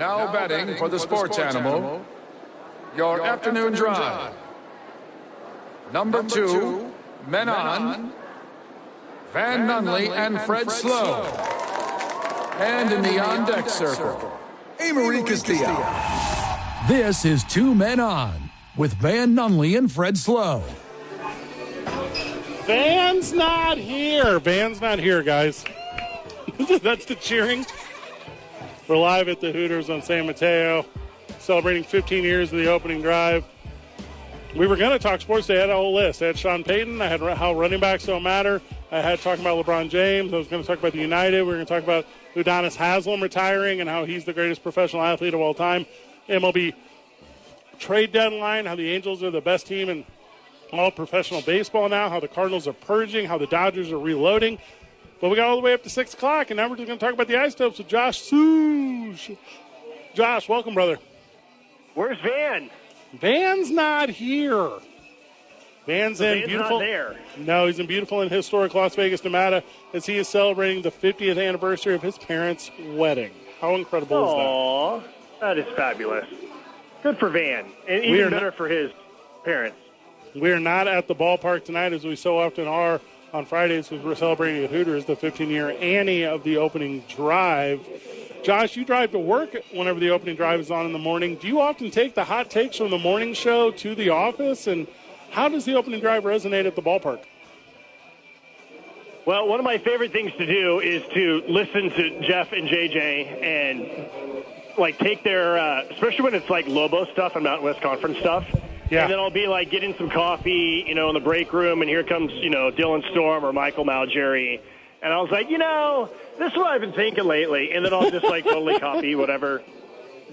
Now betting for the sports animal, your afternoon drive. Number two, men on, Van Nunley and Fred Slow. And in the on deck circle, Amory Castillo. This is Two Men On with Van Nunley and Fred Slow. Van's not here. Van's not here, guys. That's the cheering. We're live at the Hooters on San Mateo, celebrating 15 years of the opening drive. We were going to talk sports. They had a whole list. I had Sean Payton. I had how running backs don't matter. I had talking about LeBron James. I was going to talk about the United. We were going to talk about Udonis Haslem retiring and how he's the greatest professional athlete of all time. MLB trade deadline, how the Angels are the best team in all professional baseball now, how the Cardinals are purging, how the Dodgers are reloading. But we got all the way up to 6 o'clock, and now we're just going to talk about the ice Isotopes with Josh Suchon. Josh, welcome, brother. Where's Van? Van's not here. Van's The in Van's beautiful. not there. No, he's in beautiful and historic Las Vegas, Nevada, as he is celebrating the 50th anniversary of his parents' wedding. How incredible is that? Aw, that is fabulous. Good for Van, and even not- better for his parents. We are not at the ballpark tonight, as we so often are on Fridays, we're celebrating at Hooters the 15-year Annie of the opening drive. Josh, you drive to work whenever the opening drive is on in the morning. Do you often take the hot takes from the morning show to the office? And how does the opening drive resonate at the ballpark? Well, one of my favorite things to do is to listen to Jeff and JJ and like take their, uh, especially when it's like Lobo stuff and Mountain West Conference stuff. Yeah. And then I'll be like getting some coffee, you know, in the break room, and here comes, you know, Dylan Storm or Michael Malgeri. And I was like, you know, this is what I've been thinking lately. And then I'll just like totally copy whatever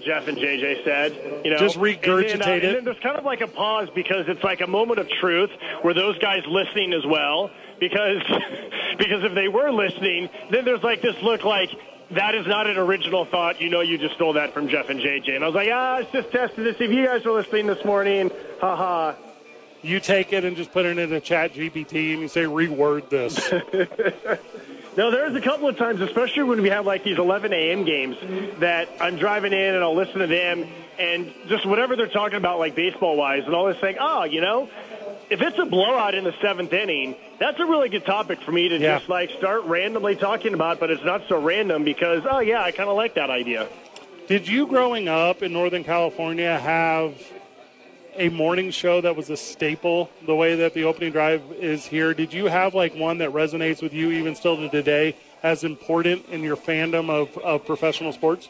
Jeff and JJ said. You know, Just And then, uh, regurgitate it. And then there's kind of like a pause because it's like a moment of truth where those guys listening as well. Because because if they were listening, then there's like this look like that is not an original thought. You know, you just stole that from Jeff and JJ. And I was like, ah, it's just testing to see if you guys were listening this morning. Ha ha. You take it and just put it in a chat GPT and you say, reword this. No, there's a couple of times, especially when we have like these 11 a.m. games, that I'm driving in and I'll listen to them and just whatever they're talking about, like baseball wise, and I'll just think, oh, you know, if it's a blowout in the seventh inning, that's a really good topic for me to Yeah. just like start randomly talking about, but it's not so random because, oh, yeah, I kind of like that idea. Did you, growing up in Northern California, have a morning show that was a staple the way that the opening drive is here? Did you have like one that resonates with you even still to today as important in your fandom of, of professional sports?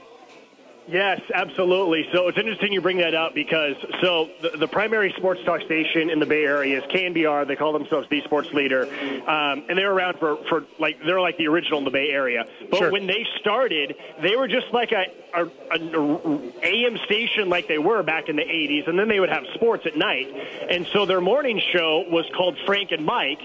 Yes, absolutely. So it's interesting you bring that up because so the, the primary sports talk station in the Bay Area is KNBR. They call themselves the sports leader, um, and they're around for, for like they're like the original in the Bay Area. But Sure. when they started, they were just like a, a, a AM station like they were back in the '80s, and then they would have sports at night. And so their morning show was called Frank and Mike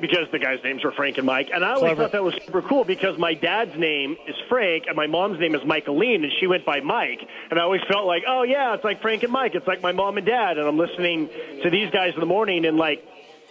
because the guys' names were Frank and Mike. And I always Clever. thought that was super cool because my dad's name is Frank and my mom's name is Michaeline, and she went by Mike. And I always felt like, oh yeah, it's like Frank and Mike. It's like my mom and dad. And I'm listening to these guys in the morning, and like.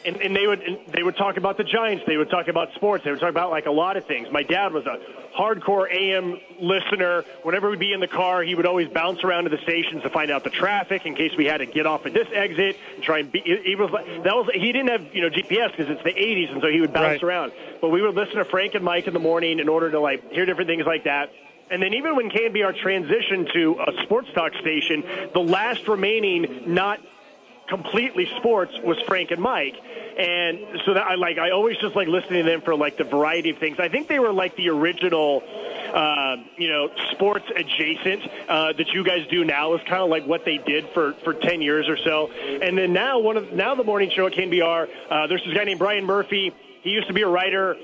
And, and they would and they would talk about the Giants. They would talk about sports. They would talk about like a lot of things. My dad was a hardcore AM listener. Whenever we'd be in the car, he would always bounce around to the stations to find out the traffic in case we had to get off at this exit and try and be. He was that was he didn't have you know GPS because it's the 80s, and so he would bounce Right. around. But we would listen to Frank and Mike in the morning in order to like hear different things like that. And then even when KNBR transitioned to a sports talk station, the last remaining not completely sports was Frank and Mike. And so that I like I always just like listening to them for like the variety of things. I think they were like the original uh, you know, sports adjacent uh, that you guys do now is kind of like what they did for, for 10 years or so. And then now one of now the morning show at KNBR, uh, there's this guy named Brian Murphy. He used to be a writer.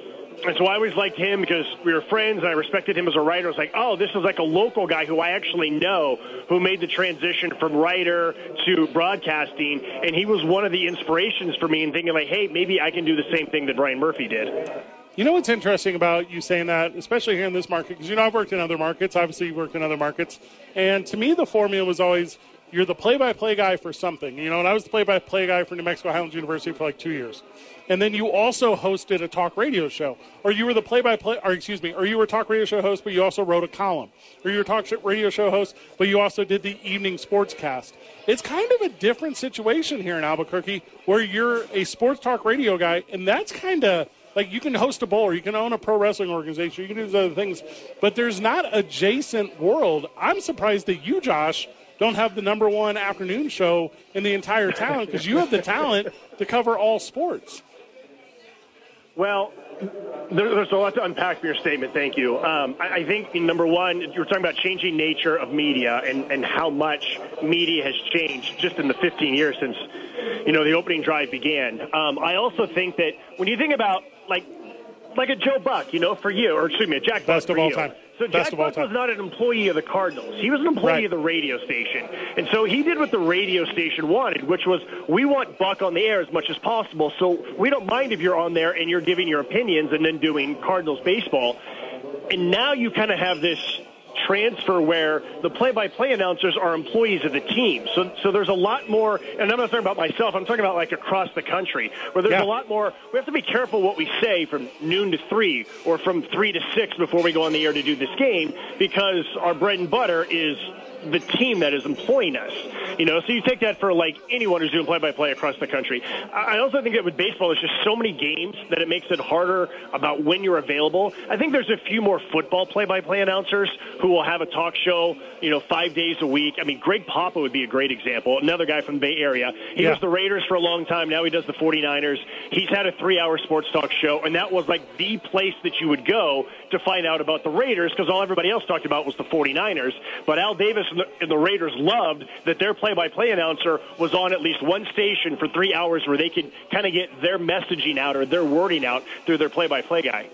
And so I always liked him because we were friends and I respected him as a writer. I was like, oh, this is like a local guy who I actually know who made the transition from writer to broadcasting. And he was one of the inspirations for me in thinking, like, hey, maybe I can do the same thing that Brian Murphy did. You know what's interesting about you saying that, especially here in this market, because you know I've worked in other markets. Obviously, you've worked in other markets, and to me, the formula was always you're the play-by-play guy for something. You know, and I was the play-by-play guy for New Mexico Highlands University for like two years, and then you also hosted a talk radio show, or you were the play-by-play, or excuse me, or you were a talk radio show host, but you also wrote a column, or you were a talk radio show host, but you also did the evening sportscast. It's kind of a different situation here in Albuquerque, where you're a sports talk radio guy, and that's kind of like you can host a bowl or you can own a pro wrestling organization, you can do these other things, but there's not adjacent world. I'm surprised that you, Josh, don't have the number one afternoon show in the entire town because you have the talent to cover all sports. Well, there, there's a lot to unpack from your statement. Thank you. Um, I, I, think number one, you were talking about changing nature of media and, and how much media has changed just in the 15 years since you know the opening drive began. Um, I also think that when you think about like like a Joe Buck, you know, for you, or excuse me, a Jack Best Buck of all you. time. So Jack Buck was not an employee of the Cardinals. He was an employee right. of the radio station. And so he did what the radio station wanted, which was we want Buck on the air as much as possible. So we don't mind if you're on there and you're giving your opinions and then doing Cardinals baseball. And now you kind of have this transfer where the play-by-play announcers are employees of the team. So, so there's a lot more, and I'm not talking about myself. I'm talking about like across the country where there's Yeah. a lot more. We have to be careful what we say from noon to three or from three to six before we go on the air to do this game because our bread and butter is the team that is employing us. You know, so you take that for like anyone who's doing play-by-play across the country. I also think that with baseball, there's just so many games that it makes it harder about when you're available. I think there's a few more football play-by-play announcers who will have a talk show, you know, five days a week. I mean, Greg Papa would be a great example. Another guy from the Bay Area. He Yeah. was the Raiders for a long time. Now he does the 49ers. He's had a three-hour sports talk show, and that was like the place that you would go to find out about the Raiders because all everybody else talked about was the 49ers. But Al Davis and the, and the Raiders loved that their play-by-play announcer was on at least one station for three hours where they could kind of get their messaging out or their wording out through their play-by-play guy.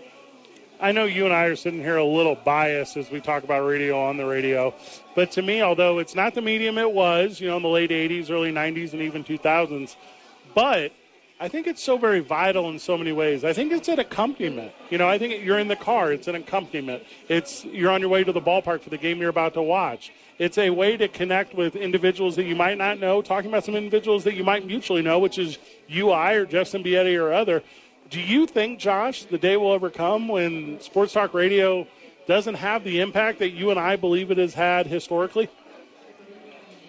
I know you and I are sitting here a little biased as we talk about radio on the radio, but to me, although it's not the medium it was, you know, in the late 80s, early 90s, and even 2000s, but I think it's so very vital in so many ways. I think it's an accompaniment. You know, I think you're in the car, it's an accompaniment. It's you're on your way to the ballpark for the game you're about to watch. It's a way to connect with individuals that you might not know, talking about some individuals that you might mutually know, which is you, I, or Jeff Siembieda or other. Do you think, Josh, the day will ever come when sports talk radio doesn't have the impact that you and I believe it has had historically?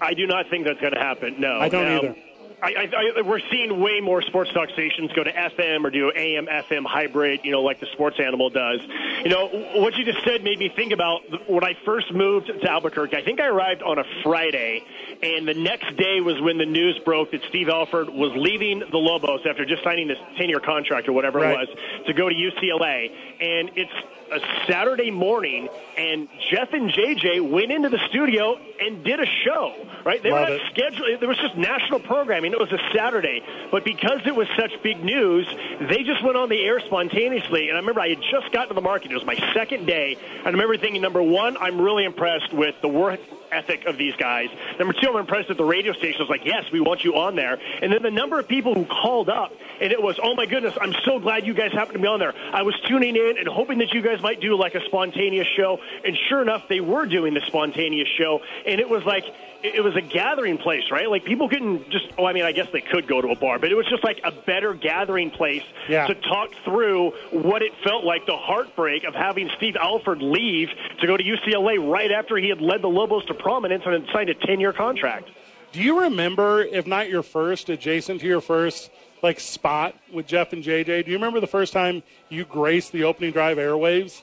I do not think that's going to happen. No, I don't Now, either. I, I, I, we're seeing way more sports talk stations go to FM or do AM FM hybrid, you know, like the Sports Animal does. You know, what you just said made me think about when I first moved to Albuquerque. I think I arrived on a Friday, and the next day was when the news broke that Steve Alford was leaving the Lobos after just signing this 10-year contract or whatever Right. it was to go to UCLA. And it's a Saturday morning, and Jeff and JJ went into the studio and did a show. Right? They Love were not scheduled. There was just national programming. It was a Saturday, but because it was such big news, they just went on the air spontaneously. And I remember I had just gotten to the market. It was my second day, and I remember thinking, number one, I'm really impressed with the work ethic of these guys. Number two, I'm impressed that the radio station was like, yes, we want you on there. And then the number of people who called up, and it was, oh my goodness, I'm so glad you guys happened to be on there. I was tuning in and hoping that you guys might do like a spontaneous show. And sure enough, they were doing the spontaneous show. And it was like, it was a gathering place, right? Like people couldn't just, oh, I mean, I guess they could go to a bar, but it was just like a better gathering place Yeah. to talk through what it felt like the heartbreak of having Steve Alford leave to go to UCLA right after he had led the Lobos to prominence and signed a 10 year contract. Do you remember, if not your first, adjacent to your first, like spot with Jeff and JJ? Do you remember the first time you graced the opening drive airwaves?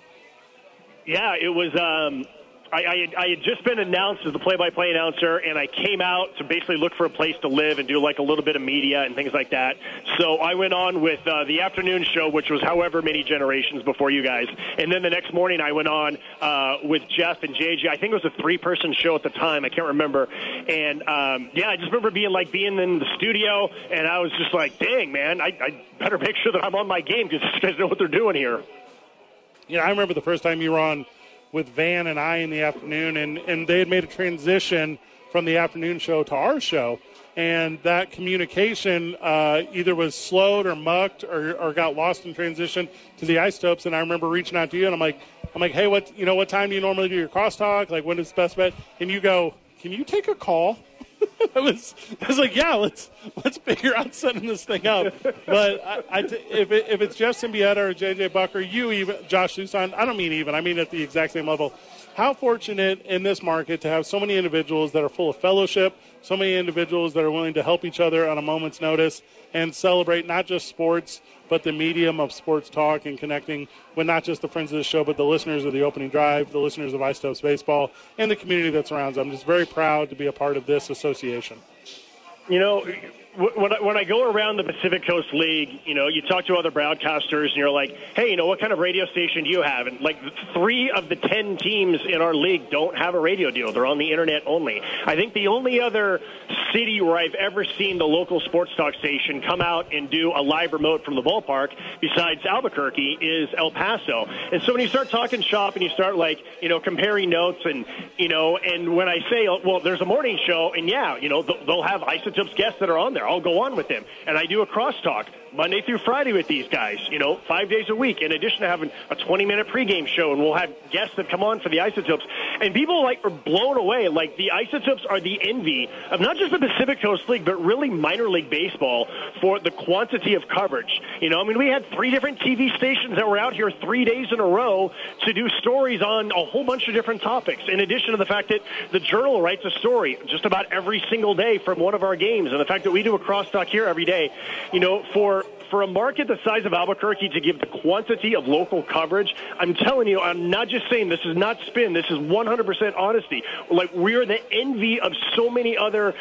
Yeah, it was. Um, I, I, had, I had just been announced as the play-by-play announcer, and I came out to basically look for a place to live and do like a little bit of media and things like that. So I went on with uh, the afternoon show, which was however many generations before you guys, and then the next morning I went on uh, with Jeff and JJ. I think it was a three-person show at the time. I can't remember. And um, yeah, I just remember being like being in the studio, and I was just like, "Dang, man, I, I better make sure that I'm on my game because these guys know what they're doing here." know, I remember the first time you were on with Van and I in the afternoon, and, and they had made a transition from the afternoon show to our show. And that communication uh, either was slowed or mucked or, or got lost in transition to the isotopes. And I remember reaching out to you, and I'm like, I'm like, hey, what you know, what time do you normally do your crosstalk? Like, when is the best bet? And you go, can you take a call? I was, I was like, yeah, let's let's figure out setting this thing up. But I, I t- if it, if it's Jeff Siembieda or JJ Bucker, you even Josh Suchon, I don't mean even, I mean at the exact same level. How fortunate in this market to have so many individuals that are full of fellowship, so many individuals that are willing to help each other on a moment's notice and celebrate not just sports but the medium of sports talk and connecting with not just the friends of the show, but the listeners of the opening drive, the listeners of Isotopes Baseball, and the community that surrounds them. I'm just very proud to be a part of this association. You know, when I, when I go around the Pacific Coast League, you know, you talk to other broadcasters and you're like, hey, you know, what kind of radio station do you have? And like three of the 10 teams in our league don't have a radio deal. They're on the internet only. I think the only other city where I've ever seen the local sports talk station come out and do a live remote from the ballpark besides Albuquerque is El Paso. And so when you start talking shop and you start like, you know, comparing notes and, you know, and when I say, well, there's a morning show and yeah, you know, they'll have isotopes guests that are on there. I'll go on with them. And I do a crosstalk Monday through Friday with these guys, you know, five days a week, in addition to having a 20 minute pregame show. And we'll have guests that come on for the Isotopes. And people like are blown away. Like the Isotopes are the envy of not just the Pacific Coast League, but really minor league baseball for the quantity of coverage. You know, I mean, we had three different TV stations that were out here three days in a row to do stories on a whole bunch of different topics. In addition to the fact that the Journal writes a story just about every single day from one of our games, and the fact that we do a crosstalk here every day, you know, for for a market the size of Albuquerque to give the quantity of local coverage, I'm telling you, I'm not just saying this is not spin. This is 100% honesty. Like we're the envy of so many other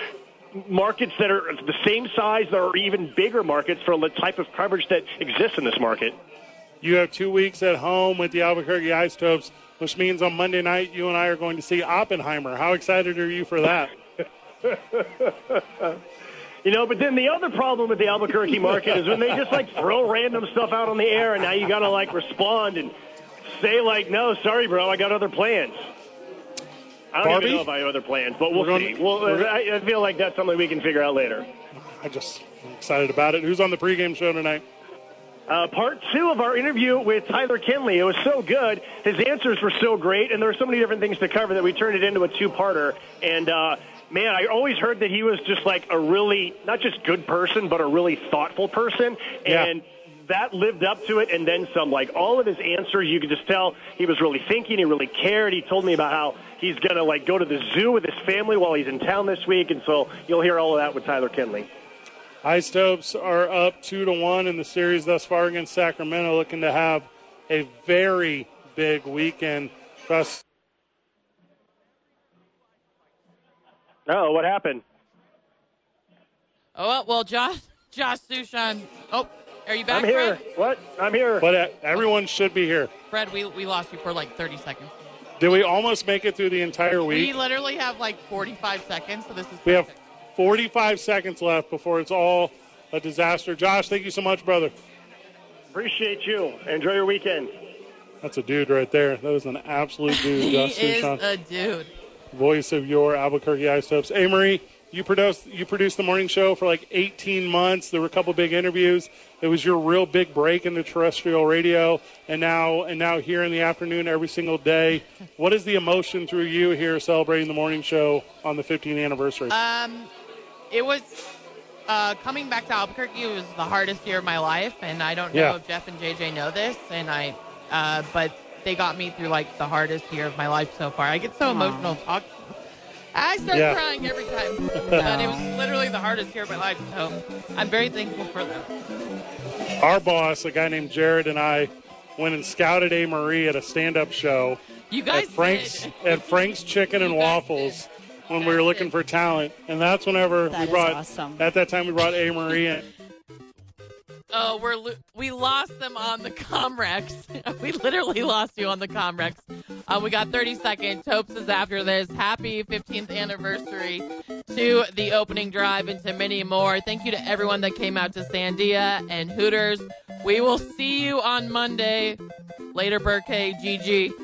markets that are the same size or even bigger markets for the type of coverage that exists in this market. You have two weeks at home with the Albuquerque Isotopes, which means on Monday night you and I are going to see Oppenheimer. How excited are you for that? You know, but then the other problem with the Albuquerque market is when they just like throw random stuff out on the air, and now you got to like respond and say like, "No, sorry, bro, I got other plans." I don't Barbie? even know if I have other plans, but we'll see. Well, I, I feel like that's something we can figure out later. I just I'm excited about it. Who's on the pregame show tonight? Uh, part two of our interview with Tyler Kinley. It was so good. His answers were so great, and there were so many different things to cover that we turned it into a two-parter. And uh, man, I always heard that he was just like a really not just good person, but a really thoughtful person, Yeah. and that lived up to it and then some. Like all of his answers, you could just tell he was really thinking. He really cared. He told me about how he's gonna like go to the zoo with his family while he's in town this week, and so you'll hear all of that with Tyler Kinley. Isotopes are up two to one in the series thus far against Sacramento, looking to have a very big weekend. Trust Oh, what happened? Oh well, well Josh, Josh Suchon. Oh, are you back, I'm here. Fred? What? I'm here. but uh, everyone should be here. Fred, we we lost you for like 30 seconds. Did we almost make it through the entire week? We literally have like 45 seconds, so this is. We have 45 seconds left before it's all a disaster. Josh, thank you so much, brother. Appreciate you. Enjoy your weekend. That's a dude right there. That was an absolute dude, he Josh is Suchon. a dude. Voice of your Albuquerque Isotopes. Marie, you produced you produced the morning show for like 18 months. There were a couple big interviews. It was your real big break into terrestrial radio, and now and now here in the afternoon every single day. What is the emotion through you here celebrating the morning show on the 15th anniversary? Um, it was uh, coming back to Albuquerque was the hardest year of my life, and I don't know Yeah. if Jeff and JJ know this, and I, uh, but they got me through like the hardest year of my life so far. I get so emotional talking. I start Yeah. crying every time, but it was literally the hardest year of my life. So I'm very thankful for them. Our boss, a guy named Jared, and I went and scouted A. Marie at a stand-up show You guys at Frank's did. at Frank's Chicken and You guys Waffles when we were looking for talent, and that's whenever That we brought. awesome. At that time, we brought A. Marie in. Oh, we're lo- we lost them on the Comrex. we literally lost you on the Comrex. Uh, we got 30 seconds. Hopes is after this. Happy 15th anniversary to the opening drive and to many more. Thank you to everyone that came out to Sandia and Hooters. We will see you on Monday. Later, Burke, GG.